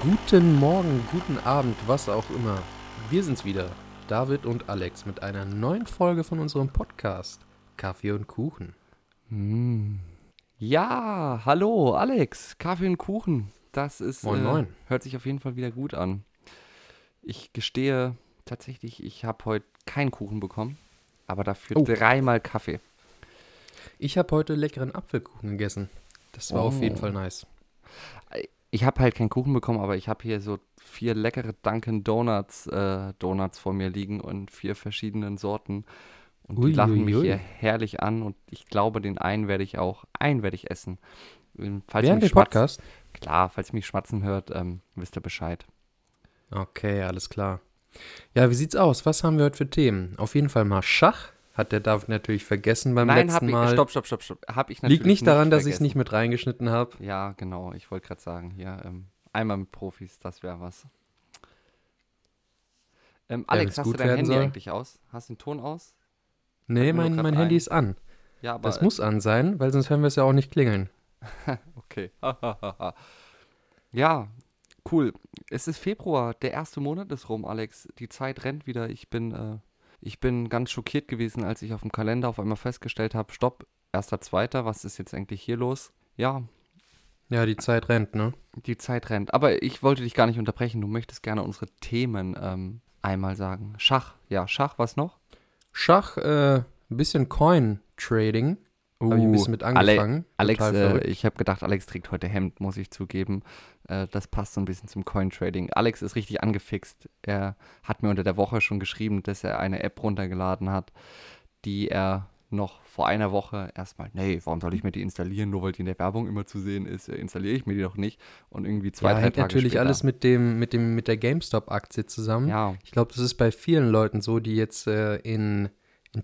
Guten Morgen, guten Abend, was auch immer. Wir sind's wieder, David und Alex, mit einer neuen Folge von unserem Podcast Kaffee und Kuchen. Mm. Ja, hallo Alex, Kaffee und Kuchen. Das ist Moin, äh, moin. hört sich auf jeden Fall wieder gut an. Ich gestehe tatsächlich, ich habe heute keinen Kuchen bekommen, aber dafür Oh. dreimal Kaffee. Ich habe heute leckeren Apfelkuchen gegessen. Das war auf jeden Oh. Fall nice. Ich habe halt keinen Kuchen bekommen, aber ich habe hier so vier leckere Dunkin' Donuts äh, Donuts vor mir liegen und vier verschiedenen Sorten. Und die Ui, lachen ui, mich ui. hier herrlich an und ich glaube, den einen werde ich auch, einen werde ich essen. Ähm, Falls ihr Während dem Podcast? Klar, falls ihr mich schmatzen hört, ähm, wisst ihr Bescheid. Okay, alles klar. Ja, wie sieht's aus? Was haben wir heute für Themen? Auf jeden Fall mal Schach. Hat der David natürlich vergessen beim Nein, letzten ich, Mal. stopp, stopp, stopp, stopp. Hab ich natürlich Liegt nicht daran, dass ich es nicht mit reingeschnitten habe. Ja, genau, ich wollte gerade sagen, hier, ähm, einmal mit Profis, das wäre was. Ähm, Alex, wenn's hast du dein Handy soll. eigentlich aus? Hast du den Ton aus? Nee, mein, mein ein. Handy ist an. Ja, aber. Das muss an sein, weil sonst hören wir es ja auch nicht klingeln. Okay. ja, cool. Es ist Februar, der erste Monat ist rum, Alex. Die Zeit rennt wieder. Ich bin, äh, ich bin ganz schockiert gewesen, als ich auf dem Kalender auf einmal festgestellt habe, stopp, erster, zweiter, was ist jetzt eigentlich hier los? Ja, Ja, die Zeit rennt, ne? die Zeit rennt. Aber ich wollte dich gar nicht unterbrechen. Du möchtest gerne unsere Themen ähm, einmal sagen. Schach, ja, Schach, was noch? Schach, äh, ein bisschen Coin-Trading. Habe ich ein bisschen mit Uh, Ale- angefangen. Alex, Total äh, ich habe gedacht, Alex trägt heute Hemd, muss ich zugeben. Äh, das passt so ein bisschen zum Coin-Trading. Alex ist richtig angefixt. Er hat mir unter der Woche schon geschrieben, dass er eine App runtergeladen hat, die er noch vor einer Woche erstmal, nee, warum soll ich mir die installieren, nur weil die in der Werbung immer zu sehen ist, äh, installiere ich mir die doch nicht. Und irgendwie zwei, ja, drei hängt Tage natürlich später, alles mit dem, mit dem, mit der GameStop-Aktie zusammen. Ja, Ich glaube, das ist bei vielen Leuten so, die jetzt äh, in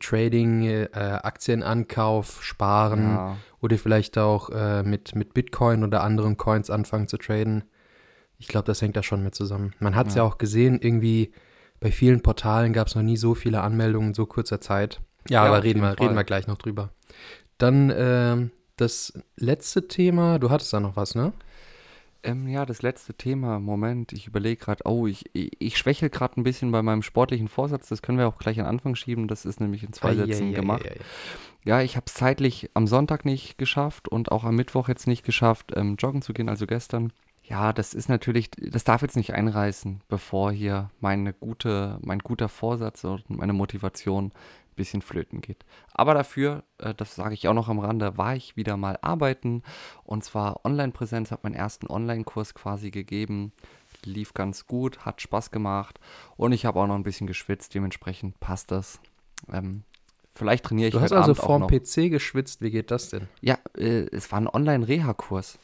Trading, äh, Aktienankauf sparen ja. oder vielleicht auch äh, mit, mit Bitcoin oder anderen Coins anfangen zu traden. Ich glaube, das hängt da schon mit zusammen. Man hat es ja. Ja. auch gesehen, irgendwie bei vielen Portalen gab es noch nie so viele Anmeldungen in so kurzer Zeit. Ja, Ja, aber reden wir, reden wir gleich noch drüber. Dann ähm, das letzte Thema, du hattest da noch was, ne? Ähm, ja, das letzte Thema. Moment, ich überlege gerade, oh, ich, ich, ich schwächel gerade ein bisschen bei meinem sportlichen Vorsatz. Das können wir auch gleich an Anfang schieben. Das ist nämlich in zwei Sätzen gemacht. Eieieiei. Ja, ich habe es zeitlich am Sonntag nicht geschafft und auch am Mittwoch jetzt nicht geschafft, ähm, joggen zu gehen, also gestern. Ja, das ist natürlich, das darf jetzt nicht einreißen, bevor hier meine gute, mein guter Vorsatz und meine Motivation bisschen flöten geht. Aber dafür, äh, das sage ich auch noch am Rande, war ich wieder mal arbeiten und zwar Online-Präsenz, habe meinen ersten Online-Kurs quasi gegeben, lief ganz gut, hat Spaß gemacht und ich habe auch noch ein bisschen geschwitzt, dementsprechend passt das. Ähm, vielleicht trainiere ich Du hast heute also auch vorm. PC geschwitzt, wie geht das denn? Ja, äh, es war ein Online-Reha-Kurs.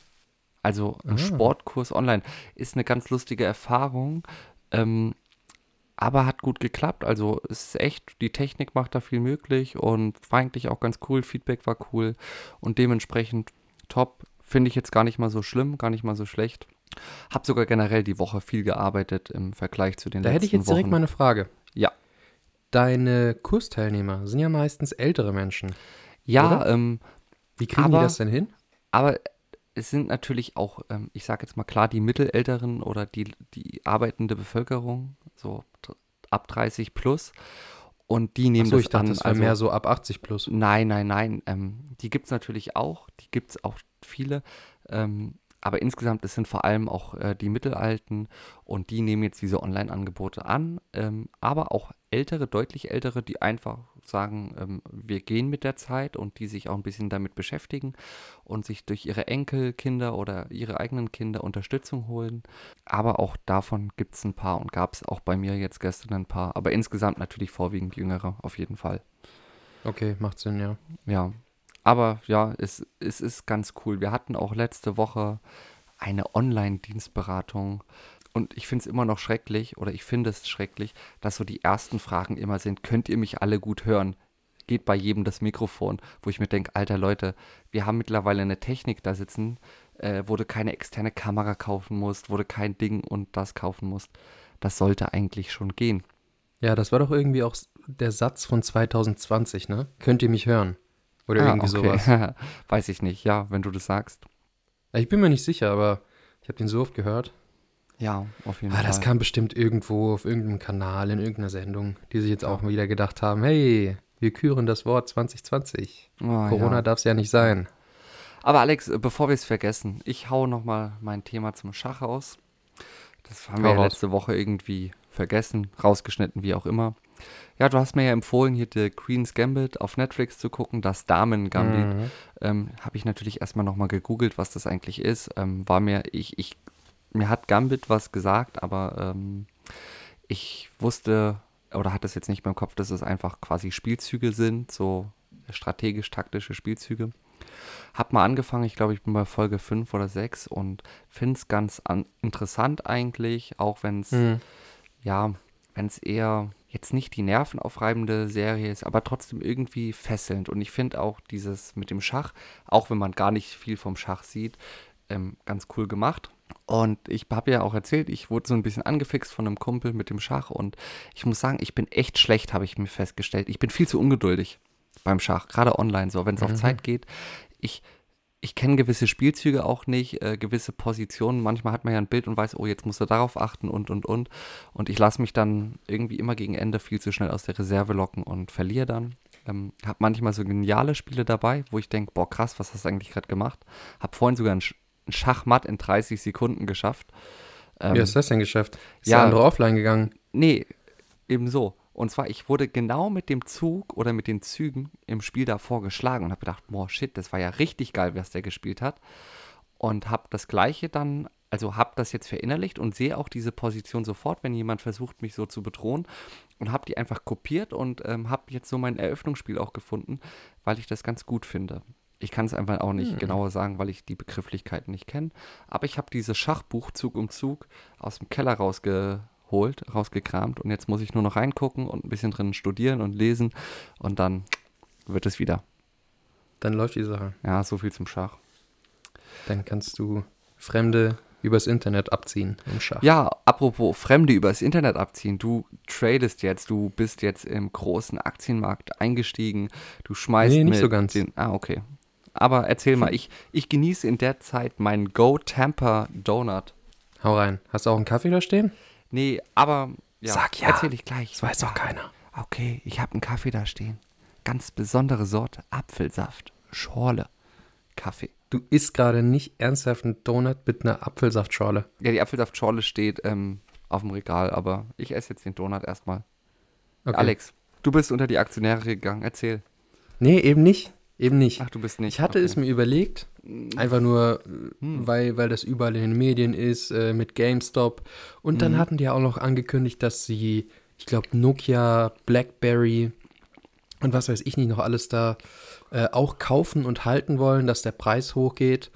Also ein Ah. Sportkurs online. Ist eine ganz lustige Erfahrung, ähm, aber hat gut geklappt. Also es ist echt, die Technik macht da viel möglich und war eigentlich auch ganz cool. Feedback war cool und dementsprechend top. Finde ich jetzt gar nicht mal so schlimm, gar nicht mal so schlecht. Hab sogar generell die Woche viel gearbeitet im Vergleich zu den Da letzten hätte ich jetzt direkt Wochen. mal eine Frage. Ja. Deine Kursteilnehmer sind ja meistens ältere Menschen. ja, ähm, Wie kriegen Aber- die das denn hin? Aber es sind natürlich auch, ähm, ich sage jetzt mal klar, die Mittelälteren oder die, die arbeitende Bevölkerung, so ab 30 plus. Und die nehmen Achso, das ich dachte, an. das also, mehr so ab 80 plus. Nein, nein, nein. Ähm, die gibt es natürlich auch. Die gibt es auch viele. Ähm, aber insgesamt, es sind vor allem auch äh, die Mittelalten und die nehmen jetzt diese Online-Angebote an. Ähm, aber auch ältere, deutlich ältere, die einfach sagen, ähm, wir gehen mit der Zeit und die sich auch ein bisschen damit beschäftigen und sich durch ihre Enkelkinder oder ihre eigenen Kinder Unterstützung holen. Aber auch davon gibt es ein paar und gab es auch bei mir jetzt gestern ein paar. Aber insgesamt natürlich vorwiegend jüngere, auf jeden Fall. Okay, macht Sinn, ja. Ja, aber ja, es, es ist ganz cool. Wir hatten auch letzte Woche eine Online-Dienstberatung und ich finde es immer noch schrecklich oder ich finde es schrecklich, dass so die ersten Fragen immer sind, könnt ihr mich alle gut hören? Geht bei jedem das Mikrofon, wo ich mir denke, alter Leute, wir haben mittlerweile eine Technik da sitzen, äh, wo du keine externe Kamera kaufen musst, wo du kein Ding und das kaufen musst. Das sollte eigentlich schon gehen. Ja, das war doch irgendwie auch der Satz von 2020, ne? Könnt ihr mich hören? Oder Ah, irgendwie sowas. Weiß ich nicht, ja, wenn du das sagst. Ich bin mir nicht sicher, aber ich habe den so oft gehört. Ja, auf jeden Ah, Fall. das kam bestimmt irgendwo auf irgendeinem Kanal, in irgendeiner Sendung, die sich jetzt auch wieder gedacht haben, hey, wir küren das Wort 2020. Ah, Corona ja. darf es ja nicht sein. Aber Alex, äh, bevor wir es vergessen, ich hau nochmal mein Thema zum Schach aus. Das haben wir ja letzte Woche irgendwie vergessen, rausgeschnitten, wie auch immer. Ja, du hast mir ja empfohlen, hier The Queen's Gambit auf Netflix zu gucken, das Damen-Gambit. Mhm. Ähm, Habe ich natürlich erstmal nochmal gegoogelt, was das eigentlich ist. Ähm, war mir, ich, ich, mir hat Gambit was gesagt, aber ähm, ich wusste oder hatte es jetzt nicht mehr im Kopf, dass es einfach quasi Spielzüge sind, so strategisch-taktische Spielzüge. Hab mal angefangen, ich glaube, ich bin bei Folge 5 oder 6 und finde es ganz an interessant eigentlich, auch wenn es, Mhm. ja, wenn es eher jetzt nicht die nervenaufreibende Serie ist, aber trotzdem irgendwie fesselnd. Und ich finde auch dieses mit dem Schach, auch wenn man gar nicht viel vom Schach sieht, ähm, ganz cool gemacht. Und ich habe ja auch erzählt, ich wurde so ein bisschen angefixt von einem Kumpel mit dem Schach und ich muss sagen, ich bin echt schlecht, habe ich mir festgestellt. Ich bin viel zu ungeduldig beim Schach, gerade online so, wenn es auf Mhm. Zeit geht. Ich, ich kenne gewisse Spielzüge auch nicht, äh, gewisse Positionen. Manchmal hat man ja ein Bild und weiß, oh, jetzt musst du darauf achten und, und, und. Und ich lasse mich dann irgendwie immer gegen Ende viel zu schnell aus der Reserve locken und verliere dann. Ähm, hab manchmal so geniale Spiele dabei, wo ich denke, boah, krass, was hast du eigentlich gerade gemacht? Hab vorhin sogar ein Schachmatt in 30 Sekunden geschafft. Ähm, Wie hast du das denn geschafft? Ist ja. der andere offline gegangen? Nee, eben so. Und zwar, ich wurde genau mit dem Zug oder mit den Zügen im Spiel davor geschlagen und habe gedacht, boah, shit, das war ja richtig geil, was der gespielt hat. Und habe das Gleiche dann, also habe das jetzt verinnerlicht und sehe auch diese Position sofort, wenn jemand versucht, mich so zu bedrohen. Und habe die einfach kopiert und ähm, habe jetzt so mein Eröffnungsspiel auch gefunden, weil ich das ganz gut finde. Ich kann es einfach auch nicht Hm. genauer sagen, weil ich die Begrifflichkeiten nicht kenne. Aber ich habe dieses Schachbuch Zug um Zug aus dem Keller rausgeholt, rausgekramt und jetzt muss ich nur noch reingucken und ein bisschen drin studieren und lesen und dann wird es wieder. Dann läuft die Sache. Ja, so viel zum Schach. Dann kannst du Fremde übers Internet abziehen im Schach. Ja, apropos Fremde übers Internet abziehen. Du tradest jetzt, du bist jetzt im großen Aktienmarkt eingestiegen. Du schmeißt Nee, nicht mit so ganz. Den, ah, okay. Aber erzähl mal, ich, ich genieße in der Zeit meinen Go Tampa Donut. Hau rein. Hast du auch einen Kaffee da stehen? Nee, aber ja, Sag ja. erzähl ich gleich. Das weiß doch keiner. Okay, ich habe einen Kaffee da stehen. Ganz besondere Sorte, Apfelsaft, Schorle, Kaffee. Du isst gerade nicht ernsthaft einen Donut mit einer Apfelsaftschorle. Ja, die Apfelsaftschorle steht ähm, auf dem Regal, aber ich esse jetzt den Donut erstmal. Okay. Alex, du bist unter die Aktionäre gegangen, erzähl. Nee, eben nicht. Eben nicht. Ach, du bist nicht. Ich hatte okay. es mir überlegt, einfach nur, äh, weil, weil das überall in den Medien ist, äh, mit GameStop. Und dann Mhm. hatten die auch noch angekündigt, dass sie, ich glaube, Nokia, Blackberry und was weiß ich nicht noch alles da äh, auch kaufen und halten wollen, dass der Preis hochgeht.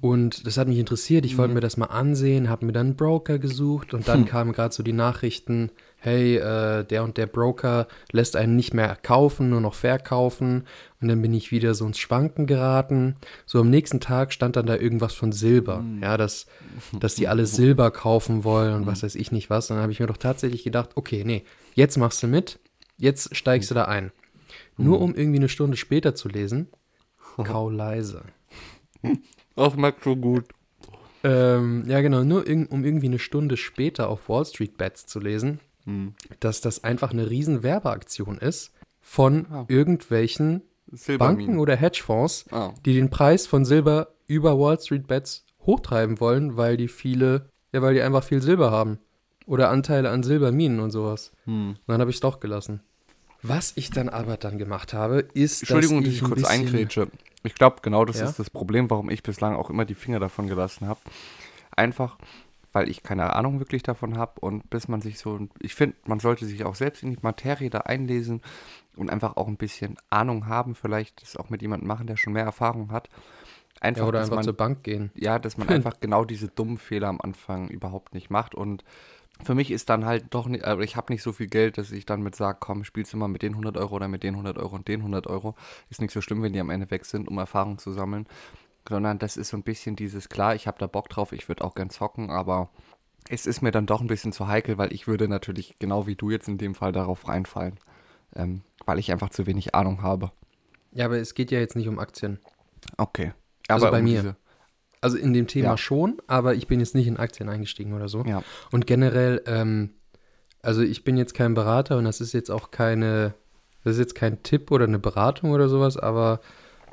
Und das hat mich interessiert. Ich wollte Mhm. mir das mal ansehen, habe mir dann einen Broker gesucht und dann kamen gerade so die Nachrichten, hey, äh, der und der Broker lässt einen nicht mehr kaufen, nur noch verkaufen. Und dann bin ich wieder so ins Schwanken geraten. So am nächsten Tag stand dann da irgendwas von Silber. Ja, dass, dass die alle Silber kaufen wollen und was weiß ich nicht was. Dann habe ich mir doch tatsächlich gedacht, okay, nee, jetzt machst du mit, jetzt steigst du da ein. Nur um irgendwie eine Stunde später zu lesen, kau leise. Das schmeckt so gut. Ähm, ja, genau, nur um irgendwie eine Stunde später auf Wall Street Bets zu lesen, Hm. dass das einfach eine riesen Werbeaktion ist von Ah. irgendwelchen Banken oder Hedgefonds, Ah. die den Preis von Silber über Wall Street Bets hochtreiben wollen, weil die viele, ja, weil die einfach viel Silber haben. Oder Anteile an Silberminen und sowas. Hm. Und dann habe ich es doch gelassen. Was ich dann aber dann gemacht habe, ist, Entschuldigung, dass ich ich kurz bisschen, eingrätsche. Ich glaube, genau das Ja? ist das Problem, warum ich bislang auch immer die Finger davon gelassen habe. Einfach, weil ich keine Ahnung wirklich davon habe und bis man sich so, ich finde, man sollte sich auch selbst in die Materie da einlesen und einfach auch ein bisschen Ahnung haben, vielleicht das auch mit jemandem machen, der schon mehr Erfahrung hat. Einfach, Ja, oder einfach man, zur Bank gehen. ja, dass man einfach genau diese dummen Fehler am Anfang überhaupt nicht macht. Und für mich ist dann halt doch nicht, also ich habe nicht so viel Geld, dass ich dann mit sage, komm, spielst du mal mit den 100 Euro oder mit den 100 Euro und den 100 Euro. Ist nicht so schlimm, wenn die am Ende weg sind, um Erfahrung zu sammeln. Sondern das ist so ein bisschen dieses, klar, ich habe da Bock drauf, ich würde auch gern zocken, aber es ist mir dann doch ein bisschen zu heikel, weil ich würde natürlich genau wie du jetzt in dem Fall darauf reinfallen. Ähm, weil ich einfach zu wenig Ahnung habe. Ja, aber es geht ja jetzt nicht um Aktien. Okay. Also Aber bei um mir. Also in dem Thema Ja. schon, aber ich bin jetzt nicht in Aktien eingestiegen oder so. Ja. Und generell, ähm, also ich bin jetzt kein Berater und das ist jetzt auch keine, das ist jetzt kein Tipp oder eine Beratung oder sowas, aber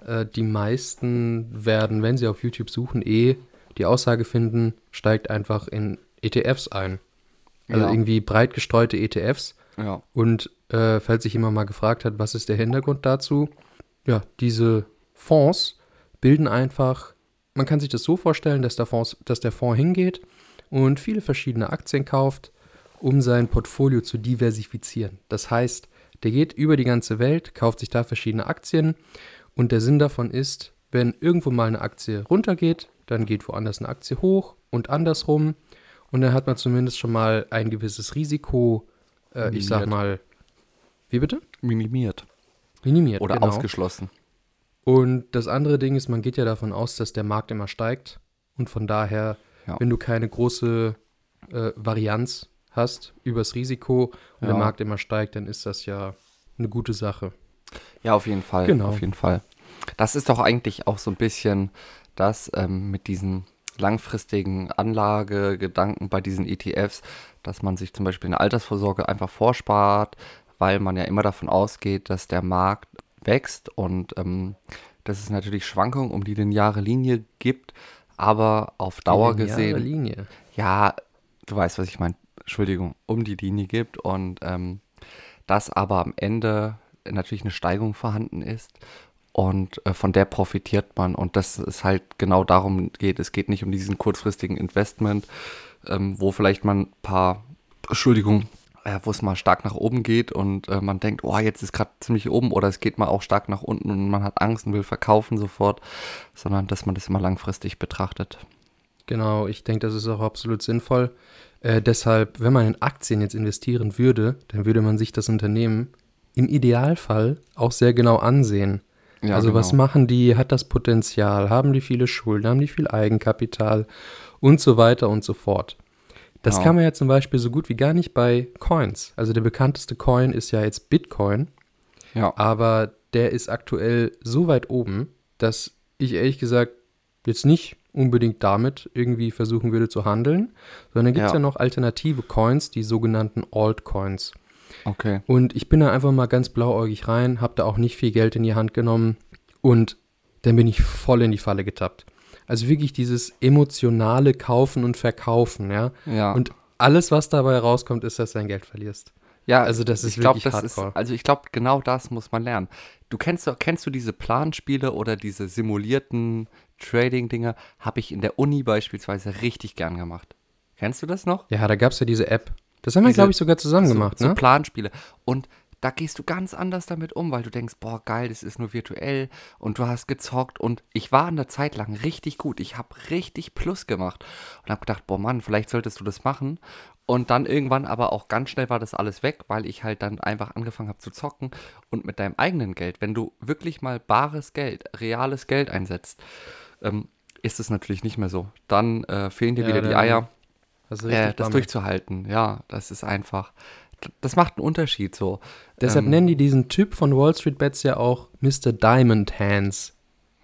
äh, die meisten werden, wenn sie auf YouTube suchen, eh die Aussage finden, steigt einfach in ETFs ein. Also Ja. irgendwie breit gestreute ETFs. Ja. Und äh, falls sich jemand mal gefragt hat, was ist der Hintergrund dazu? Ja, diese Fonds bilden einfach, man kann sich das so vorstellen, dass der, Fonds, dass der Fonds hingeht und viele verschiedene Aktien kauft, um sein Portfolio zu diversifizieren. Das heißt, der geht über die ganze Welt, kauft sich da verschiedene Aktien und der Sinn davon ist, wenn irgendwo mal eine Aktie runtergeht, dann geht woanders eine Aktie hoch und andersrum. Und dann hat man zumindest schon mal ein gewisses Risiko, äh, ich sag mal, wie bitte? Minimiert. Minimiert. Oder genau. ausgeschlossen. Und das andere Ding ist, man geht ja davon aus, dass der Markt immer steigt. Und von daher, Ja. wenn du keine große äh, Varianz hast übers Risiko und der Ja. Markt immer steigt, dann ist das ja eine gute Sache. Ja, auf jeden Fall. Genau. Auf jeden Fall. Das ist doch eigentlich auch so ein bisschen das ähm, mit diesen langfristigen Anlagegedanken bei diesen ETFs, dass man sich zum Beispiel eine Altersvorsorge einfach vorspart, weil man ja immer davon ausgeht, dass der Markt wächst und ähm, dass es natürlich Schwankungen um die lineare Linie gibt, aber auf Dauer Die gesehen Linie. ja, du weißt, was ich meine, Entschuldigung, um die Linie gibt und ähm, dass aber am Ende natürlich eine Steigung vorhanden ist und äh, von der profitiert man und dass es halt genau darum geht, es geht nicht um diesen kurzfristigen Investment, ähm, wo vielleicht man ein paar, Entschuldigung, äh, wo es mal stark nach oben geht und äh, man denkt, oh, jetzt ist gerade ziemlich oben oder es geht mal auch stark nach unten und man hat Angst und will verkaufen sofort, sondern dass man das immer langfristig betrachtet. Genau, ich denke, das ist auch absolut sinnvoll. Äh, deshalb, wenn man in Aktien jetzt investieren würde, dann würde man sich das Unternehmen im Idealfall auch sehr genau ansehen. Ja, also was genau. machen die, hat das Potenzial, haben die viele Schulden, haben die viel Eigenkapital und so weiter und so fort. Das Ja. kann man ja zum Beispiel so gut wie gar nicht bei Coins. Also der bekannteste Coin ist ja jetzt Bitcoin, Ja. aber der ist aktuell so weit oben, dass ich ehrlich gesagt jetzt nicht unbedingt damit irgendwie versuchen würde zu handeln, sondern gibt es Ja. ja noch alternative Coins, die sogenannten Altcoins. Okay. Und ich bin da einfach mal ganz blauäugig rein, habe da auch nicht viel Geld in die Hand genommen und dann bin ich voll in die Falle getappt. Also wirklich dieses emotionale Kaufen und Verkaufen, ja. Ja. Und alles, was dabei rauskommt, ist, dass du dein Geld verlierst. ja, also das ist ich glaub, wirklich das ist, hardcore. also ich glaube, genau das muss man lernen. Du kennst doch, kennst du diese Planspiele oder diese simulierten Trading-Dinger? Habe ich in der Uni beispielsweise richtig gern gemacht. Kennst du das noch? Ja, da gab es ja diese App. Das haben wir, glaube ich, sogar zusammen gemacht, so, ne? Planspiele. Und da gehst du ganz anders damit um, weil du denkst, boah, geil, das ist nur virtuell und du hast gezockt und ich war in der Zeit lang richtig gut. Ich habe richtig Plus gemacht und habe gedacht, boah, Mann, vielleicht solltest du das machen. Und dann irgendwann aber auch ganz schnell war das alles weg, weil ich halt dann einfach angefangen habe zu zocken und mit deinem eigenen Geld, wenn du wirklich mal bares Geld, reales Geld einsetzt, ähm, ist es natürlich nicht mehr so. Dann äh, fehlen dir Ja, wieder die Eier Das ist äh, richtig das durchzuhalten. Ja, das ist einfach. Das macht einen Unterschied so. Deshalb Ähm, nennen die diesen Typ von Wall Street Bets ja auch Mr. Diamond Hands.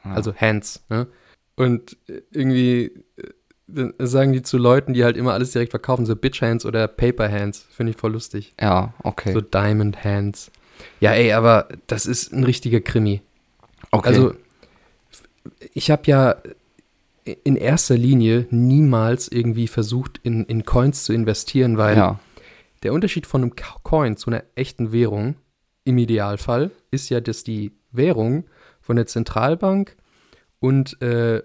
Ja. Also Hands, ne? Und äh, irgendwie äh, sagen die zu Leuten, die halt immer alles direkt verkaufen, so Bitch Hands oder Paper Hands. Finde ich voll lustig. Ja, okay. So Diamond Hands. Ja, ey, aber das ist ein richtiger Krimi. okay. Also, ich habe ja in erster Linie niemals irgendwie versucht, in, in Coins zu investieren, weil ja, der Unterschied von einem Coin zu einer echten Währung im Idealfall ist ja, dass die Währung von der Zentralbank und äh,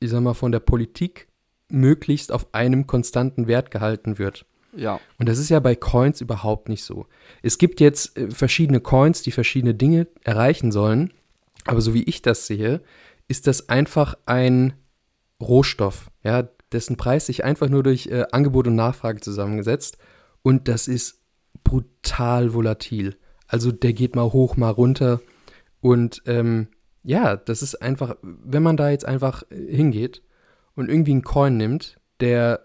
ich sag mal von der Politik möglichst auf einem konstanten Wert gehalten wird. ja, Und das ist ja bei Coins überhaupt nicht so. Es gibt jetzt äh, verschiedene Coins, die verschiedene Dinge erreichen sollen, aber so wie ich das sehe, ist das einfach ein Rohstoff, ja, dessen Preis sich einfach nur durch äh, Angebot und Nachfrage zusammengesetzt und das ist brutal volatil. Also der geht mal hoch, mal runter und ähm, ja, das ist einfach, wenn man da jetzt einfach äh, hingeht und irgendwie einen Coin nimmt, der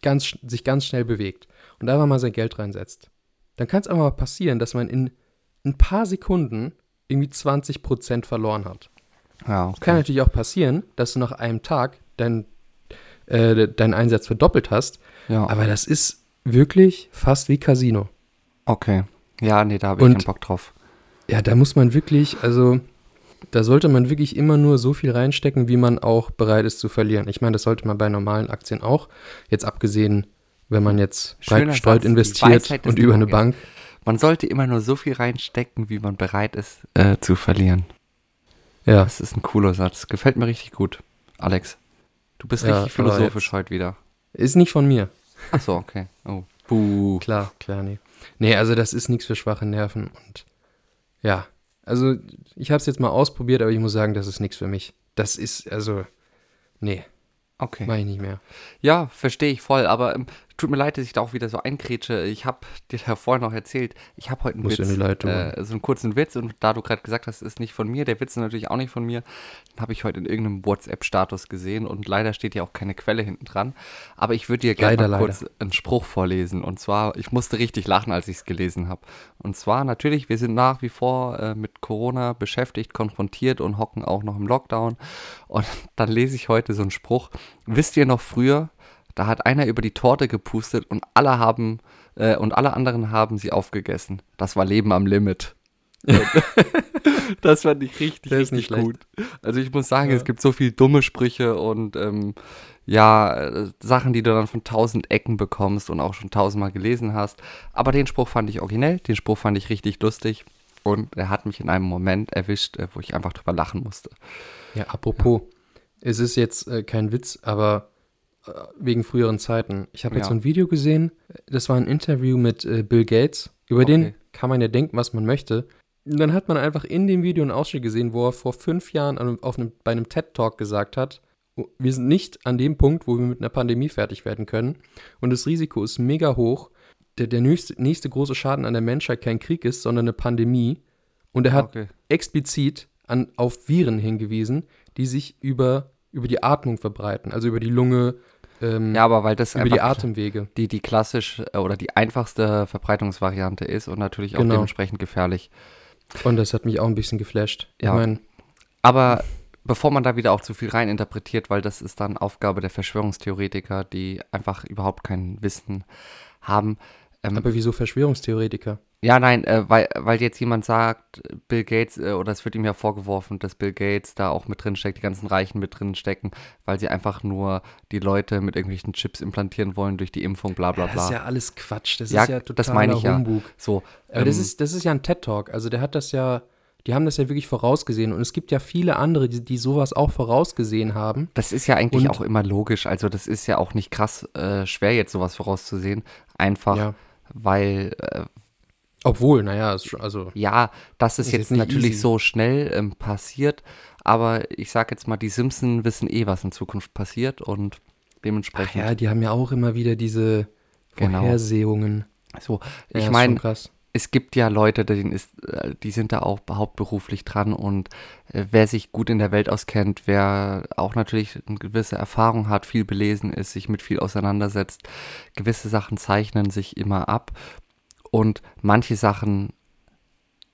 ganz, sich ganz schnell bewegt und einfach mal sein Geld reinsetzt, dann kann es einfach mal passieren, dass man in ein paar Sekunden irgendwie 20% verloren hat. Ja, kann okay. natürlich auch passieren, dass du nach einem Tag dein, äh, deinen Einsatz verdoppelt hast. Ja. Aber das ist wirklich fast wie Casino. Okay. Ja, nee, da habe ich Und- keinen Bock drauf. Ja, da muss man wirklich, also da sollte man wirklich immer nur so viel reinstecken, wie man auch bereit ist zu verlieren. Ich meine, das sollte man bei normalen Aktien auch. Jetzt abgesehen, wenn man jetzt breit Schöner gestreut Satz, die investiert und über eine. Bank. Man sollte immer nur so viel reinstecken, wie man bereit ist äh, zu verlieren. Ja, Das ist ein cooler Satz. Gefällt mir richtig gut. Alex, du bist Ja, richtig philosophisch heute wieder. ist nicht von mir. Ach so, okay. Oh. Buh. Klar, klar, nee. Nee, also das ist nichts für schwache Nerven und ja, also ich habe es jetzt mal ausprobiert, aber ich muss sagen, das ist nichts für mich. Das ist, also, nee, Okay. mache ich nicht mehr. Ja, verstehe ich voll, aber ähm, tut mir leid, dass ich da auch wieder so einkrätsche. Ich habe dir da vorhin noch erzählt, ich habe heute einen Musst du Witz, äh, so einen kurzen Witz und da du gerade gesagt hast, ist nicht von mir, der Witz ist natürlich auch nicht von mir, habe ich heute in irgendeinem WhatsApp-Status gesehen und leider steht ja auch keine Quelle hinten dran. Aber ich würde dir gerne Leider, mal kurz einen Spruch vorlesen und zwar, ich musste richtig lachen, als ich es gelesen habe. Und zwar natürlich, wir sind nach wie vor äh, mit Corona beschäftigt, konfrontiert und hocken auch noch im Lockdown. Und dann lese ich heute so einen Spruch. Wisst ihr noch früher, da hat einer über die Torte gepustet und alle haben äh, und alle anderen haben sie aufgegessen. Das war Leben am Limit. das fand ich richtig, ist richtig nicht gut. Also ich muss sagen, Ja. es gibt so viel dumme Sprüche und ähm, ja, äh, Sachen, die du dann von tausend Ecken bekommst und auch schon tausendmal gelesen hast. Aber den Spruch fand ich originell, den Spruch fand ich richtig lustig und er hat mich in einem Moment erwischt, äh, wo ich einfach drüber lachen musste. Ja, apropos, es ist jetzt äh, kein Witz, aber wegen früheren Zeiten. Ich habe jetzt Ja. so ein Video gesehen, das war ein Interview mit äh, Bill Gates. Über den Okay. kann man ja denken, was man möchte. Und dann hat man einfach in dem Video einen Ausschnitt gesehen, wo er vor fünf Jahren an, auf einem, bei einem TED-Talk gesagt hat, "Oh, wir sind nicht an dem Punkt, wo wir mit einer Pandemie fertig werden können. Und das Risiko ist mega hoch. Der, der nächste, nächste große Schaden an der Menschheit kein Krieg ist, sondern eine Pandemie. Und er hat Okay. explizit an, auf Viren hingewiesen, die sich über, über die Atmung verbreiten, also über die Lunge, ähm, Ja, aber weil das über die Atemwege. die, die klassisch äh, oder die einfachste Verbreitungsvariante ist und natürlich auch Genau. dementsprechend gefährlich. Und das hat mich auch ein bisschen geflasht. Ja. Ich meine, Aber bevor man da wieder auch zu viel reininterpretiert, weil das ist dann Aufgabe der Verschwörungstheoretiker, die einfach überhaupt kein Wissen haben. Ähm, aber wieso Verschwörungstheoretiker? Ja, nein, äh, weil, weil jetzt jemand sagt, Bill Gates, äh, oder es wird ihm ja vorgeworfen, dass Bill Gates da auch mit drin steckt, die ganzen Reichen mit drin stecken, weil sie einfach nur die Leute mit irgendwelchen Chips implantieren wollen durch die Impfung, bla bla Das bla. ist ja alles Quatsch. Das Ja, ist ja totaler das meine ich ja. Humbug. so, Aber das, ähm, ist, das ist ja ein TED-Talk. Also der hat das ja, die haben das ja wirklich vorausgesehen. Und es gibt ja viele andere, die, die sowas auch vorausgesehen haben. Das ist ja eigentlich Und- auch immer logisch. Also das ist ja auch nicht krass äh, schwer, jetzt sowas vorauszusehen. Einfach, Ja. weil, äh, Obwohl, naja, ist schon, also ja, das ist, Ist jetzt jetzt natürlich easy. so schnell ähm, passiert. Aber ich sag jetzt mal, die Simpson wissen eh, was in Zukunft passiert. Und Ach dementsprechend, ja, die haben ja auch immer wieder diese Genau. Vorhersehungen. so, Ja, ich ist meine, es gibt ja Leute, ist, äh, die sind da auch hauptberuflich dran und äh, wer sich gut in der Welt auskennt, wer auch natürlich eine gewisse Erfahrung hat, viel belesen ist, sich mit viel auseinandersetzt, gewisse Sachen zeichnen sich immer ab und manche Sachen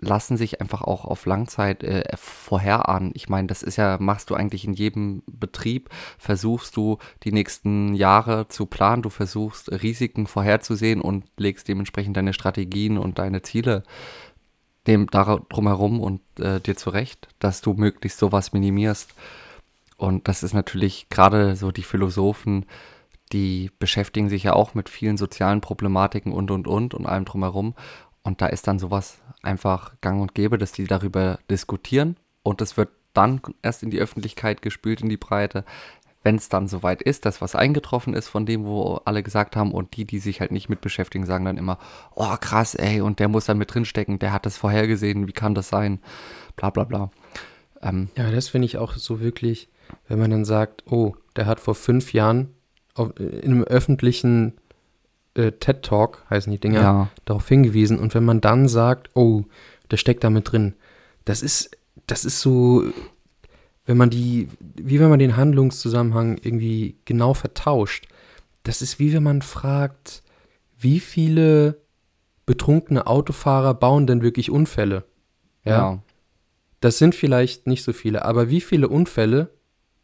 lassen sich einfach auch auf Langzeit äh, vorherahnen. Ich meine, das ist ja, machst du eigentlich in jedem Betrieb, versuchst du die nächsten Jahre zu planen, du versuchst Risiken vorherzusehen und legst dementsprechend deine Strategien und deine Ziele dem darum herum und äh, dir zurecht, dass du möglichst sowas minimierst. Und das ist natürlich gerade so die Philosophen, die beschäftigen sich ja auch mit vielen sozialen Problematiken und und und und allem drumherum. Und da ist dann sowas einfach gang und gäbe, dass die darüber diskutieren und es wird dann erst in die Öffentlichkeit gespült, in die Breite, wenn es dann soweit ist, dass was eingetroffen ist von dem, wo alle gesagt haben und die, die sich halt nicht mit beschäftigen, sagen dann immer, oh krass, ey, und der muss da mit drinstecken, der hat das vorhergesehen, wie kann das sein, bla bla bla. Ähm, Ja, das finde ich auch so wirklich, wenn man dann sagt, oh, der hat vor fünf Jahren in einem öffentlichen äh, TED-Talk, heißen die Dinger, ja, darauf hingewiesen. Und wenn man dann sagt, oh, der steckt da mit drin, das ist, das ist so, wenn man die, wie wenn man den Handlungszusammenhang irgendwie genau vertauscht. Das ist wie wenn man fragt, wie viele betrunkene Autofahrer bauen denn wirklich Unfälle? Ja. ja, Das sind vielleicht nicht so viele, aber wie viele Unfälle,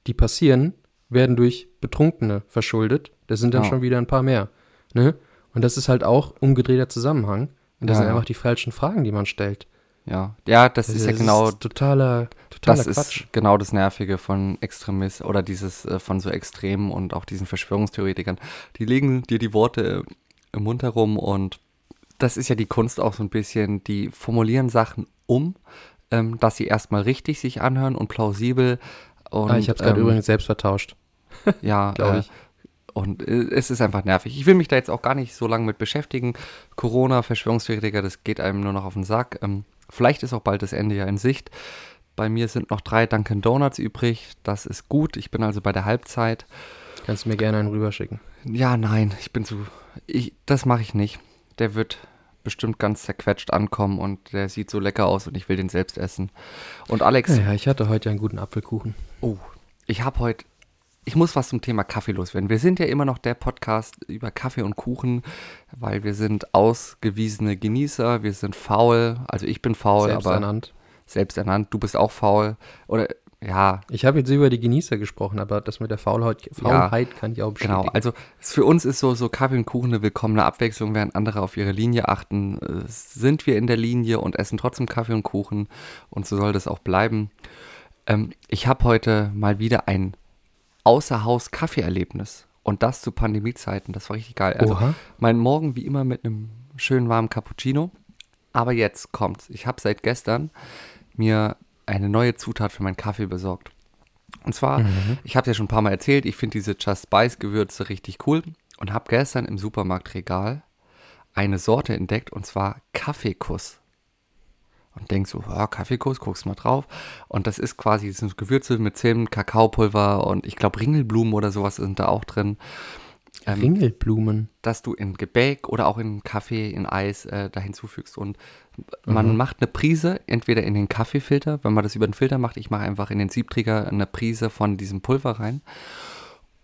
die passieren, werden durch Betrunkene verschuldet. Das sind dann Ja. schon wieder ein paar mehr. Ne? Und das ist halt auch umgedrehter Zusammenhang. Und das Ja, sind ja. einfach die falschen Fragen, die man stellt. Ja, ja, das, ist ja genau totaler, totaler Das Quatsch. ist genau das Nervige von Extremist oder dieses äh, von so Extremen und auch diesen Verschwörungstheoretikern. Die legen dir die Worte äh, im Mund herum und das ist ja die Kunst auch so ein bisschen. Die formulieren Sachen um, ähm, dass sie erstmal richtig sich anhören und plausibel. Und, ah, ich habe es gerade ähm, übrigens selbst vertauscht, ja, glaube äh, ich. Und äh, es ist einfach nervig. Ich will mich da jetzt auch gar nicht so lange mit beschäftigen. Corona, Verschwörungstheoretiker, das geht einem nur noch auf den Sack. Ähm, vielleicht ist auch bald das Ende ja in Sicht. Bei mir sind noch drei Dunkin' Donuts übrig. Das ist gut. Ich bin also bei der Halbzeit. Kannst du mir gerne einen rüberschicken. Ja, nein, ich bin zu. Ich, das mache ich nicht. Der wird bestimmt ganz zerquetscht ankommen und der sieht so lecker aus und ich will den selbst essen. Und Alex, Ja, ja, ich hatte heute einen guten Apfelkuchen. Oh, ich habe heute, ich muss was zum Thema Kaffee loswerden. Wir sind ja immer noch der Podcast über Kaffee und Kuchen, weil wir sind ausgewiesene Genießer, wir sind faul, also ich bin faul, selbst aber ernannt. selbst ernannt, du bist auch faul. Oder ja, Ich habe jetzt über die Genießer gesprochen, aber das mit der Faulheit, Faulheit kann ich auch bestätigen. Genau, also für uns ist so, so Kaffee und Kuchen eine willkommene Abwechslung, während andere auf ihre Linie achten, sind wir in der Linie und essen trotzdem Kaffee und Kuchen und so soll das auch bleiben. Ähm, ich habe heute mal wieder ein Außerhaus-Kaffee-Erlebnis und das zu Pandemiezeiten, das war richtig geil. Also Oha. mein Morgen wie immer mit einem schönen warmen Cappuccino, aber jetzt kommt's. Ich habe seit gestern mir eine neue Zutat für meinen Kaffee besorgt. Und zwar, ich habe ja schon ein paar Mal erzählt, ich finde diese Just Spice Gewürze richtig cool und habe gestern im Supermarktregal eine Sorte entdeckt und zwar Kaffeekuss. Und denk so, ja, Kaffeekuss, guckst mal drauf. Und das ist quasi, das sind Gewürze mit Zimt, Kakaopulver und ich glaube Ringelblumen oder sowas sind da auch drin. Ähm, Ringelblumen. dass du in Gebäck oder auch in Kaffee, in Eis äh, da hinzufügst. Und man macht eine Prise entweder in den Kaffeefilter, wenn man das über den Filter macht. Ich mache einfach in den Siebträger eine Prise von diesem Pulver rein.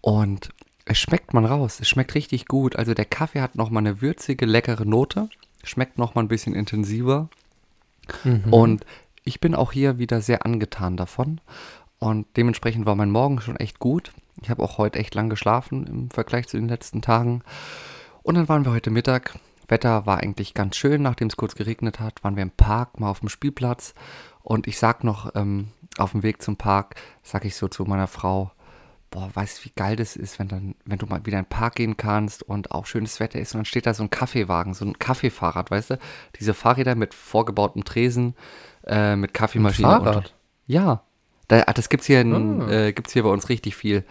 Und es schmeckt man raus. Es schmeckt richtig gut. Also der Kaffee hat nochmal eine würzige, leckere Note. Schmeckt nochmal ein bisschen intensiver. Mhm. Und ich bin auch hier wieder sehr angetan davon. Und dementsprechend war mein Morgen schon echt gut. Ich habe auch heute echt lang geschlafen im Vergleich zu den letzten Tagen. Und dann waren wir heute Mittag. Wetter war eigentlich ganz schön, nachdem es kurz geregnet hat. Waren wir im Park, mal auf dem Spielplatz. Und ich sag noch, ähm, auf dem Weg zum Park, sag ich so zu meiner Frau, boah, weißt du, wie geil das ist, wenn dann, wenn du mal wieder in den Park gehen kannst und auch schönes Wetter ist und dann steht da so ein Kaffeewagen, so ein Kaffeefahrrad, weißt du? Diese Fahrräder mit vorgebautem Tresen, äh, mit Kaffeemaschine. Fahrrad? Und, ja, da, ah, das gibt's hier, in, Ah. äh, gibt's hier bei uns richtig viel.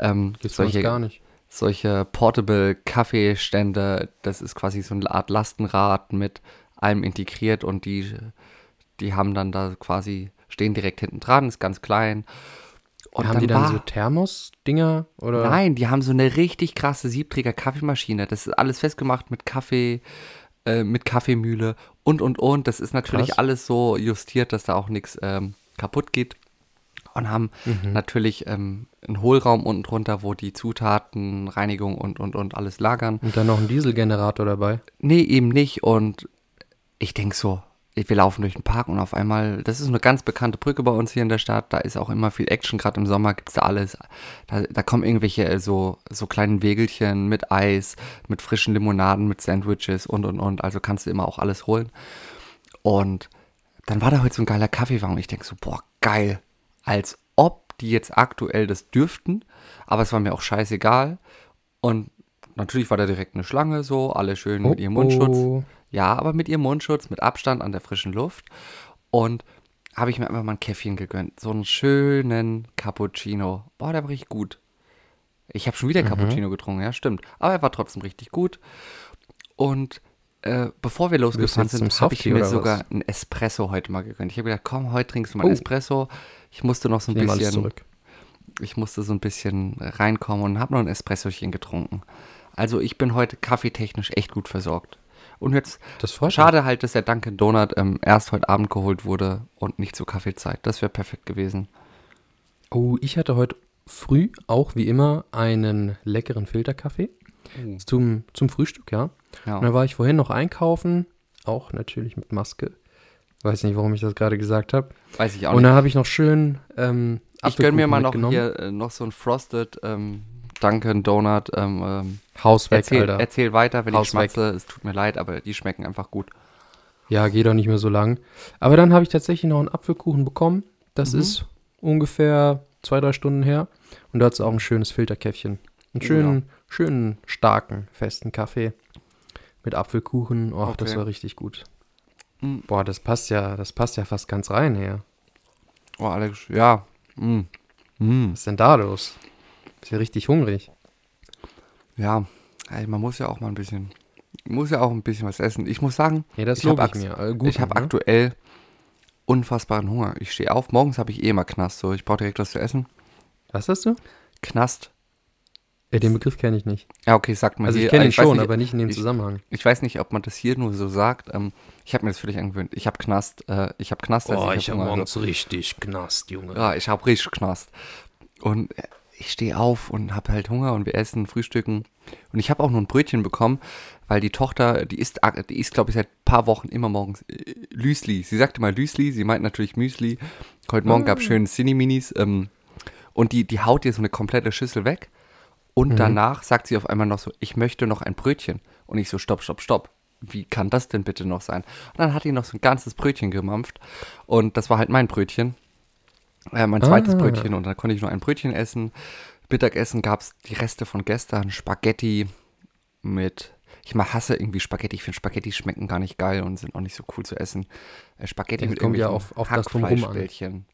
Ähm, Gibt's solche, gar nicht. solche Portable Kaffeestände, das ist quasi so eine Art Lastenrad mit allem integriert und die, die haben dann da quasi, stehen direkt hinten dran, ist ganz klein. Und haben die dann war- so Thermos-Dinger? Oder? Nein, die haben so eine richtig krasse Siebträger Kaffeemaschine. Das ist alles festgemacht mit Kaffee, äh, mit Kaffeemühle und und und. Das ist natürlich Krass. alles so justiert, dass da auch nichts ähm, kaputt geht. Und haben Mhm. natürlich ähm, einen Hohlraum unten drunter, wo die Zutaten, Reinigung und und und alles lagern. Und dann noch ein Dieselgenerator dabei. Nee, eben nicht. Und ich denk so, wir laufen durch den Park und auf einmal, das ist eine ganz bekannte Brücke bei uns hier in der Stadt, da ist auch immer viel Action, gerade im Sommer gibt's da alles. Da, da kommen irgendwelche äh, so, so kleinen Wegelchen mit Eis, mit frischen Limonaden, mit Sandwiches und und und. Also kannst du immer auch alles holen. Und dann war da heute so ein geiler Kaffeewagen und ich denk so, boah, geil. Als ob die jetzt aktuell das dürften, aber es war mir auch scheißegal. Und natürlich war da direkt eine Schlange so, alle schön mit ihrem Mundschutz. oh. Ja, aber mit ihrem Mundschutz, mit Abstand an der frischen Luft. Und habe ich mir einfach mal ein Käffchen gegönnt. So einen schönen Cappuccino. Boah, der war richtig gut. Ich habe schon wieder Cappuccino getrunken, ja, stimmt. Aber er war trotzdem richtig gut. Und äh, bevor wir losgefahren sind, habe ich mir sogar was? einen Espresso heute mal gegönnt. Ich habe gedacht, komm, heute trinkst du mal Oh. Espresso. Ich musste noch so ein Ich bisschen ich musste so ein bisschen reinkommen und habe noch ein Espressochen getrunken. Also ich bin heute kaffeetechnisch echt gut versorgt. Und jetzt, Das freut mich. schade halt, dass der Dunkin' Donut ähm, erst heute Abend geholt wurde und nicht zur Kaffeezeit. Das wäre perfekt gewesen. Oh, ich hatte heute früh auch wie immer einen leckeren Filterkaffee zum, zum Frühstück, ja. Ja. Und dann war ich vorhin noch einkaufen, auch natürlich mit Maske. Weiß nicht, warum ich das gerade gesagt habe. Weiß ich auch Und nicht. dann habe ich noch schön ähm, ich gönne mir mal noch hier äh, noch so ein Frosted ähm, Dunkin' Donut. Ähm, ähm, Haus weg, erzähl, Alter. erzähl weiter, wenn Haus ich schmatze. Es tut mir leid, aber die schmecken einfach gut. Ja, geht auch nicht mehr so lang. Aber dann habe ich tatsächlich noch einen Apfelkuchen bekommen. Das Mhm. ist ungefähr zwei, drei Stunden her. Und da hat es auch ein schönes Filterkäffchen. Einen Ja. schönen, schönen, starken, festen Kaffee mit Apfelkuchen. Och, das Okay. war richtig gut. Mhm. Boah, das passt ja, das passt ja fast ganz rein her. Oh, Alex, ja. Mm. Mm. Was ist denn da los? Ist ja richtig hungrig. Ja, man muss ja auch mal ein bisschen, muss ja auch ein bisschen was essen. Ich muss sagen, Ja, das Ich hab ich Axt- mir. Äh, ich habe ne? aktuell unfassbaren Hunger. Ich stehe auf, morgens habe ich eh immer Knast, so ich brauche direkt was zu essen. Was hast du? Knast. Ja, den Begriff kenne ich nicht. Ja, okay, sagt man Also ich kenne äh, ihn schon, nicht, aber nicht in dem ich- Zusammenhang. Ich weiß nicht, ob man das hier nur so sagt. Ähm, ich habe mir das völlig angewöhnt. Ich habe Knast. Äh, ich habe Knast. also hab Hunger, also. richtig Knast, Junge. Ja, ich habe richtig Knast. Und äh, ich stehe auf und habe halt Hunger und wir essen, frühstücken. Und ich habe auch nur ein Brötchen bekommen, weil die Tochter, die isst, die isst glaube ich, seit ein paar Wochen immer morgens äh, Lüsli. Sie sagte mal Lüsli, sie meint natürlich Müsli. Heute Morgen gab es schön Cinni-Minis. Ähm, und die, die haut ihr so eine komplette Schüssel weg. Und danach sagt sie auf einmal noch so, ich möchte noch ein Brötchen. Und ich so, stopp, stopp, stopp. Wie kann das denn bitte noch sein? Und dann hat die noch so ein ganzes Brötchen gemampft. Und das war halt mein Brötchen. Äh, mein zweites Ah. Brötchen. Und dann konnte ich nur ein Brötchen essen. Mittagessen gab es die Reste von gestern. Spaghetti mit. Ich mal hasse irgendwie Spaghetti. Ich finde Spaghetti schmecken gar nicht geil und sind auch nicht so cool zu essen. Äh, Spaghetti Das mit kommt ja auf- auf. Hackfleischbällchen.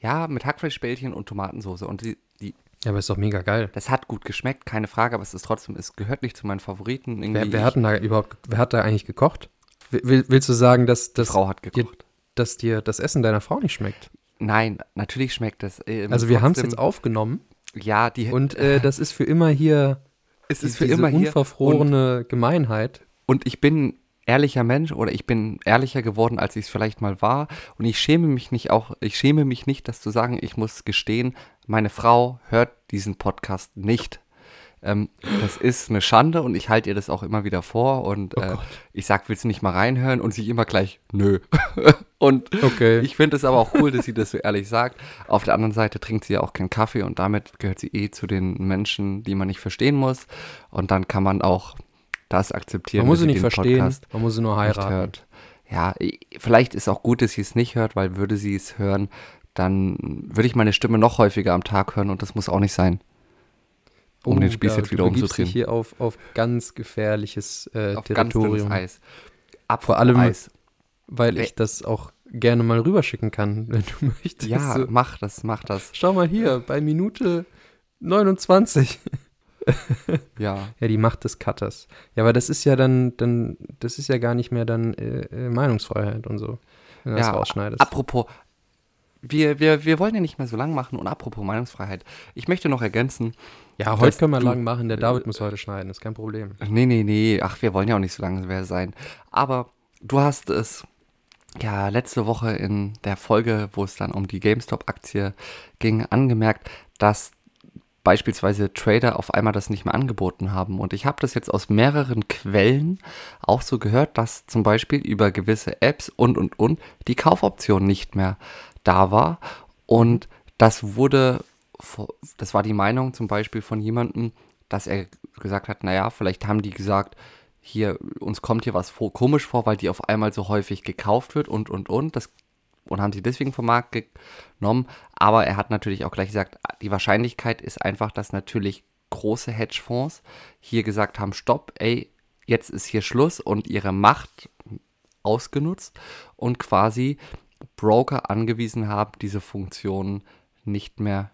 Ja, mit Hackfleischbällchen und Tomatensoße. Und die, die, Ja, aber ist doch mega geil. das hat gut geschmeckt, keine Frage, aber es ist trotzdem, es gehört nicht zu meinen Favoriten. Irgendwie Wer, wer hat denn da überhaupt, wer hat da eigentlich gekocht? Will, willst du sagen, dass, die dass, Frau hat dir, gekocht. dass dir das Essen deiner Frau nicht schmeckt? Nein, natürlich schmeckt es. ähm, Also wir haben es jetzt aufgenommen Ja, die, und äh, das ist für immer hier es ist für immer hier. Und, unverfrorene Gemeinheit. und ich bin ehrlicher Mensch oder ich bin ehrlicher geworden, als ich es vielleicht mal war. Und ich schäme mich nicht auch, ich schäme mich nicht, das zu sagen. Ich muss gestehen, meine Frau hört diesen Podcast nicht. Ähm, das ist eine Schande und ich halte ihr das auch immer wieder vor und äh, ich sag, willst du nicht mal reinhören und sie immer gleich, nö. und Okay. ich finde es aber auch cool, dass sie das so ehrlich sagt. Auf der anderen Seite trinkt sie ja auch keinen Kaffee und damit gehört sie eh zu den Menschen, die man nicht verstehen muss. Und dann kann man auch das akzeptieren. Man muss sie nicht verstehen, Podcast man muss sie nur heiraten. Ja, vielleicht ist auch gut, dass sie es nicht hört, weil würde sie es hören, dann würde ich meine Stimme noch häufiger am Tag hören und das muss auch nicht sein. Um den Spieß Oh, da- jetzt wieder umzudrehen. hier auf, auf ganz gefährliches äh, Auf ganz Territorium, Eis. Ab Vor allem- Eis. weil ich das auch gerne mal rüberschicken kann, wenn du möchtest. Ja, So, mach das, mach das. Schau mal hier, bei Minute 29. Ja. Ja, die Macht des Cutters. Ja, aber das ist ja dann, dann das ist ja gar nicht mehr dann äh, äh, Meinungsfreiheit und so, wenn du das Ja, rausschneidest. Apropos, wir, wir, wir wollen ja nicht mehr so lang machen und apropos Meinungsfreiheit. Ich möchte noch ergänzen, ja, heute können wir du- lang machen, der David muss heute schneiden, ist kein Problem. Nee, nee, nee. Ach, wir wollen ja auch nicht so lange sein. Aber du hast es ja letzte Woche in der Folge, wo es dann um die GameStop-Aktie ging, angemerkt, dass beispielsweise Trader auf einmal das nicht mehr angeboten haben. Und ich habe das jetzt aus mehreren Quellen auch so gehört, dass zum Beispiel über gewisse Apps und, und, und die Kaufoption nicht mehr da war. Und das wurde, das war die Meinung zum Beispiel von jemandem, dass er gesagt hat, naja, vielleicht haben die gesagt, hier, uns kommt hier was vor, komisch vor, weil die auf einmal so häufig gekauft wird und, und, und. Das, und haben sie deswegen vom Markt genommen. Aber er hat natürlich auch gleich gesagt, die Wahrscheinlichkeit ist einfach, dass natürlich große Hedgefonds hier gesagt haben, stopp, ey, jetzt ist hier Schluss und ihre Macht ausgenutzt und quasi Broker angewiesen haben, diese Funktionen nicht mehr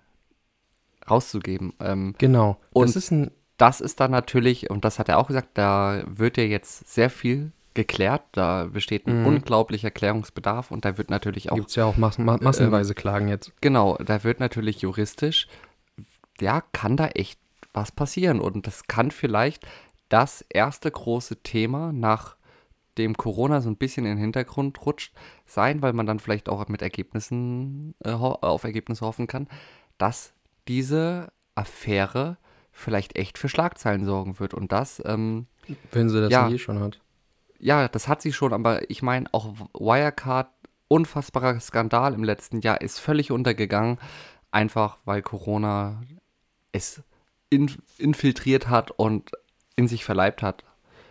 rauszugeben. Ähm, Genau. Und- das ist ein, das ist dann natürlich, und das hat er auch gesagt, da wird ja jetzt sehr viel geklärt, da besteht ein Mhm. unglaublicher Klärungsbedarf und da wird natürlich auch, gibt es ja auch mass ma massenweise Klagen jetzt. genau, da wird natürlich juristisch, ja, kann da echt was passieren und das kann vielleicht das erste große Thema nach dem Corona so ein bisschen in den Hintergrund rutscht sein, weil man dann vielleicht auch mit Ergebnissen äh, ho- auf Ergebnisse hoffen kann, dass diese Affäre vielleicht echt für Schlagzeilen sorgen wird und das ähm, Wenn sie das Ja. eh schon hat. ja, das hat sie schon, aber ich meine, auch Wirecard, unfassbarer Skandal im letzten Jahr, ist völlig untergegangen. einfach weil Corona es in, infiltriert hat und in sich verleibt hat.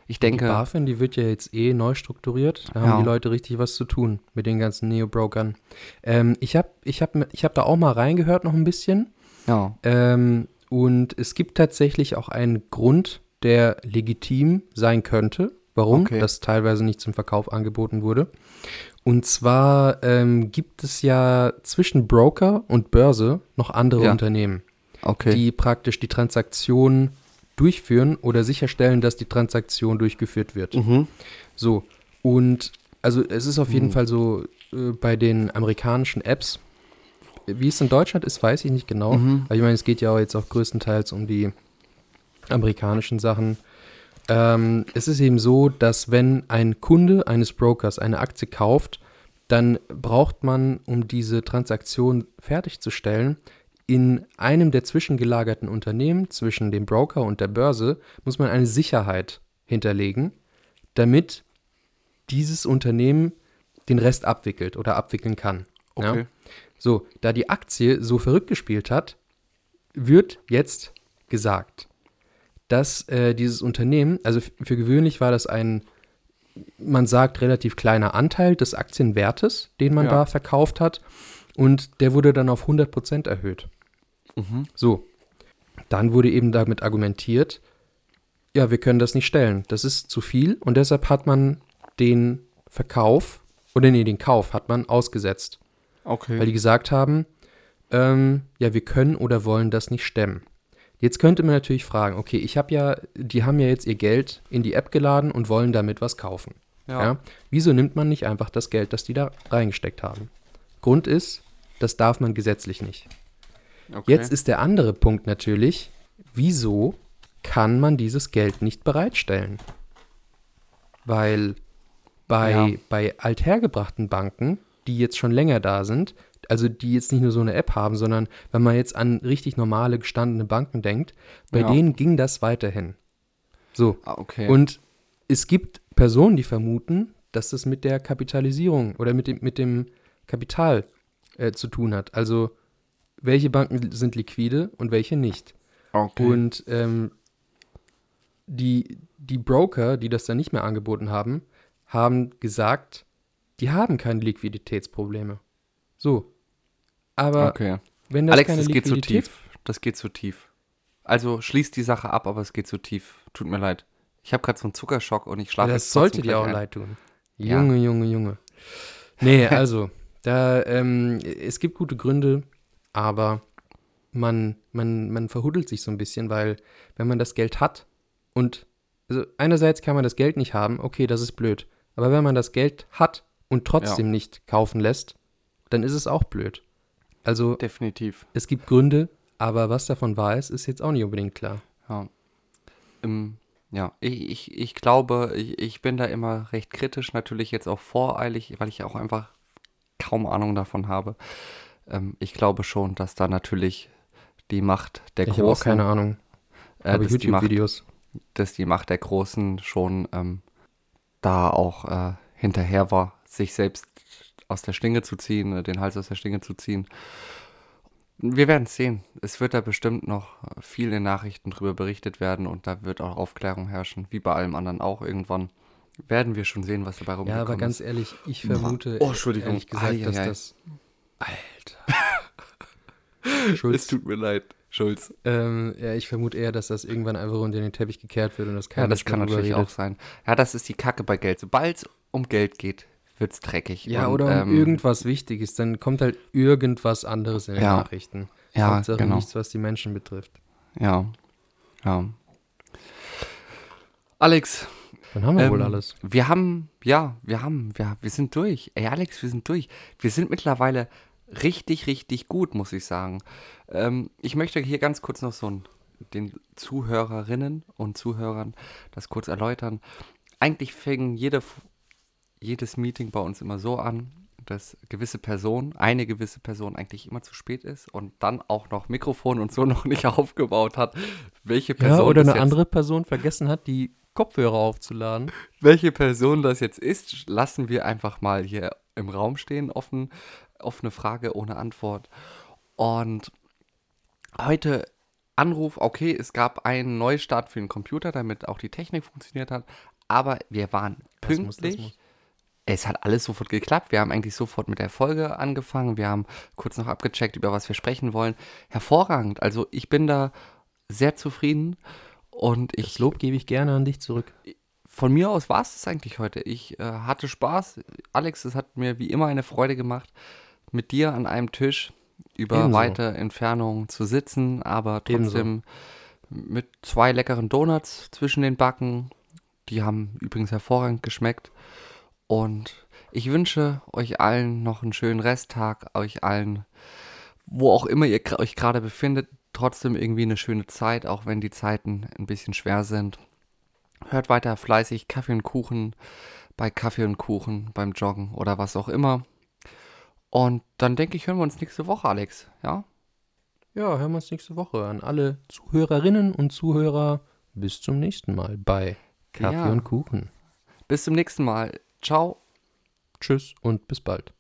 Ich denke. Die BaFin, die wird ja jetzt eh neu strukturiert. Da Ja. haben die Leute richtig was zu tun mit den ganzen Neo-Brokern. Ähm, ich habe ich hab, ich hab da auch mal reingehört noch ein bisschen. Ja, Ähm, und es gibt tatsächlich auch einen Grund, der legitim sein könnte, warum Okay. das teilweise nicht zum Verkauf angeboten wurde. Und zwar ähm, gibt es ja zwischen Broker und Börse noch andere Ja. Unternehmen, okay. die praktisch die Transaktion durchführen oder sicherstellen, dass die Transaktion durchgeführt wird. mhm. So, und also es ist auf jeden Hm. Fall so äh, bei den amerikanischen Apps, wie es in Deutschland ist, weiß ich nicht genau. Mhm. Aber ich meine, es geht ja auch jetzt auch größtenteils um die amerikanischen Sachen. Ähm, es ist eben so, dass wenn ein Kunde eines Brokers eine Aktie kauft, dann braucht man, um diese Transaktion fertigzustellen, in einem der zwischengelagerten Unternehmen zwischen dem Broker und der Börse, muss man eine Sicherheit hinterlegen, damit dieses Unternehmen den Rest abwickelt oder abwickeln kann. Ja? Okay. So, da die Aktie so verrückt gespielt hat, wird jetzt gesagt, dass äh, dieses Unternehmen, also für gewöhnlich war das ein, man sagt, relativ kleiner Anteil des Aktienwertes, den man Ja. da verkauft hat. Und der wurde dann auf 100% erhöht. Mhm. So, dann wurde eben damit argumentiert, ja, wir können das nicht stellen. Das ist zu viel und deshalb hat man den Verkauf, oder nee, den Kauf hat man ausgesetzt Okay. weil die gesagt haben, ähm, ja, wir können oder wollen das nicht stemmen. Jetzt könnte man natürlich fragen, okay, ich habe ja, die haben ja jetzt ihr Geld in die App geladen und wollen damit was kaufen. Ja. Wieso nimmt man nicht einfach das Geld, das die da reingesteckt haben? Grund ist, das darf man gesetzlich nicht. Okay. Jetzt ist der andere Punkt natürlich, wieso kann man dieses Geld nicht bereitstellen? Weil bei, Ja. bei althergebrachten Banken, die jetzt schon länger da sind, also die jetzt nicht nur so eine App haben, sondern wenn man jetzt an richtig normale gestandene Banken denkt, bei Ja. denen ging das weiterhin. So. Ah, okay. Und es gibt Personen, die vermuten, dass das mit der Kapitalisierung oder mit dem, mit dem Kapital äh, zu tun hat. Also welche Banken sind liquide und welche nicht. okay. Und ähm, die, die Broker, die das dann nicht mehr angeboten haben, haben gesagt, die haben keine Liquiditätsprobleme. So. Aber okay. wenn das Alex, keine das geht zu tief. Das geht zu tief. Also schließt die Sache ab, aber es geht zu tief. Tut mir leid. Ich habe gerade so einen Zuckerschock und ich Ja, schlafe das jetzt sollte dir auch ein. leid tun. Ja. Junge, Junge, Junge. Nee, also, da, ähm, es gibt gute Gründe, aber man, man, man verhuddelt sich so ein bisschen, weil wenn man das Geld hat und, also einerseits kann man das Geld nicht haben, okay, das ist blöd. Aber wenn man das Geld hat und trotzdem nicht kaufen lässt, dann ist es auch blöd. Also, Definitiv. es gibt Gründe, aber was davon wahr ist, ist jetzt auch nicht unbedingt klar. Ja. Ähm, ja, ich, ich, ich glaube, ich, ich bin da immer recht kritisch, natürlich jetzt auch voreilig, weil ich auch einfach kaum Ahnung davon habe. Ähm, ich glaube schon, dass da natürlich die Macht der ich habe auch Großen, keine Ahnung. äh, Macht, YouTube-Videos. dass die Macht der Großen schon ähm, da auch äh, hinterher war, sich selbst aus der Schlinge zu ziehen, äh, den Hals aus der Schlinge zu ziehen. Wir werden es sehen. Es wird da bestimmt noch viel in den Nachrichten drüber berichtet werden und da wird auch Aufklärung herrschen, wie bei allem anderen auch irgendwann. Werden wir schon sehen, was dabei Ja, rumgekommen aber ganz ist. ehrlich, ich vermute, Oh, Entschuldigung. ehrlich gesagt, dass Eieiei. das. Alter. Es Schulz. tut mir leid, Schulz. Ähm, ja, ich vermute eher, dass das irgendwann einfach unter den Teppich gekehrt wird und das Ja, keiner das kann natürlich redet. auch sein. Ja, das ist die Kacke bei Geld. Sobald es um Geld geht, wird es dreckig. Ja, Und, oder um ähm, irgendwas Wichtiges, dann kommt halt irgendwas anderes in den Ja. Nachrichten. Ja, Hauptsache genau. nichts, was die Menschen betrifft. Ja. Ja. Alex, Dann haben wir Ähm, wohl alles. Wir haben, ja, wir haben, wir, wir sind durch. Ey, Alex, wir sind durch. Wir sind mittlerweile richtig, richtig gut, muss ich sagen. Ähm, ich möchte hier ganz kurz noch so ein, den Zuhörerinnen und Zuhörern das kurz erläutern. Eigentlich fing jede, jedes Meeting bei uns immer so an, dass gewisse Person, eine gewisse Person eigentlich immer zu spät ist und dann auch noch Mikrofon und so noch nicht aufgebaut hat. Welche Person Ja, oder eine andere Person vergessen hat, die Kopfhörer aufzuladen. welche Person das jetzt ist, lassen wir einfach mal hier im Raum stehen. Offen, offene Frage ohne Antwort. Und heute Anruf, okay, es gab einen Neustart für den Computer, damit auch die Technik funktioniert hat, aber wir waren Das pünktlich. muss, das muss. Es hat alles sofort geklappt. Wir haben eigentlich sofort mit der Folge angefangen. Wir haben kurz noch abgecheckt, über was wir sprechen wollen. Hervorragend. Also ich bin da sehr zufrieden und ich Das Lob gebe ich gerne an dich zurück. von mir aus war es das eigentlich heute. Ich äh, hatte Spaß. Alex, es hat mir wie immer eine Freude gemacht, mit dir an einem Tisch über Ebenso. weite Entfernungen zu sitzen, aber trotzdem mit zwei leckeren Donuts zwischen den Backen. Die haben übrigens hervorragend geschmeckt. Und ich wünsche euch allen noch einen schönen Resttag, euch allen, wo auch immer ihr euch gerade befindet, trotzdem irgendwie eine schöne Zeit, auch wenn die Zeiten ein bisschen schwer sind. Hört weiter fleißig Kaffee und Kuchen bei Kaffee und Kuchen, beim Joggen oder was auch immer. Und dann denke ich, hören wir uns nächste Woche, Alex. Ja? Ja, hören wir uns nächste Woche an alle Zuhörerinnen und Zuhörer. Bis zum nächsten Mal bei Kaffee Ja. und Kuchen. Bis zum nächsten Mal. Ciao. Tschüss und bis bald.